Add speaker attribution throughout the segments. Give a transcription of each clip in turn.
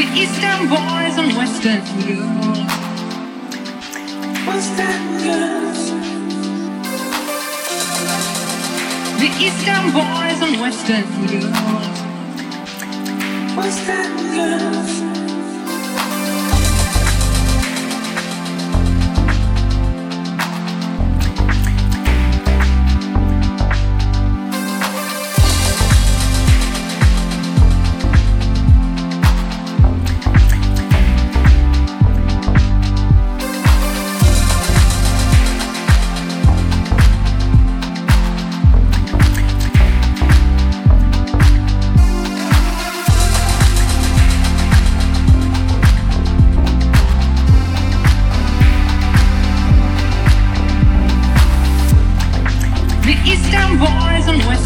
Speaker 1: the Eastern boys and Western girls. Western girls. The Eastern boys and Western girls. Western girls.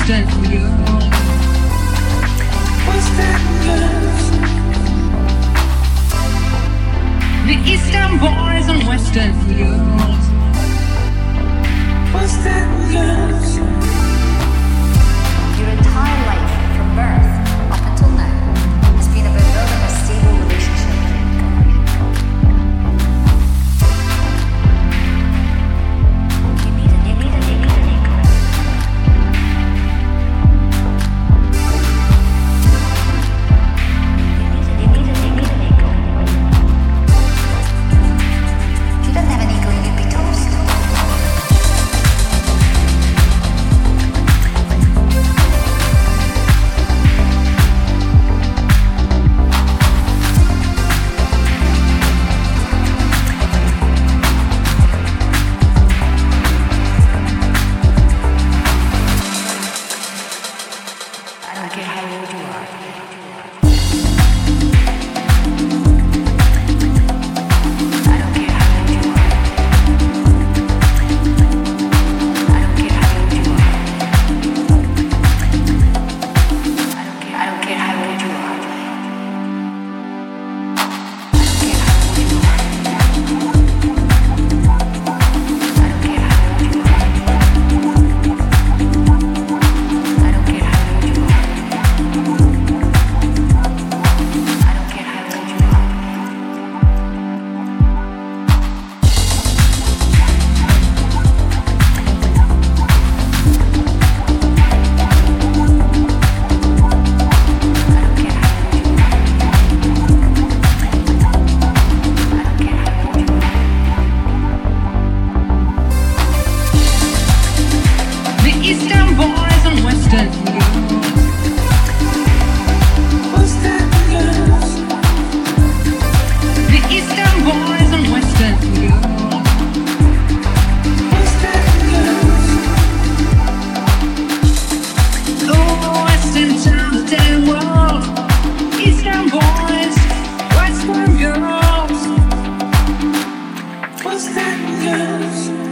Speaker 1: What's that? The eastern borders on western standards.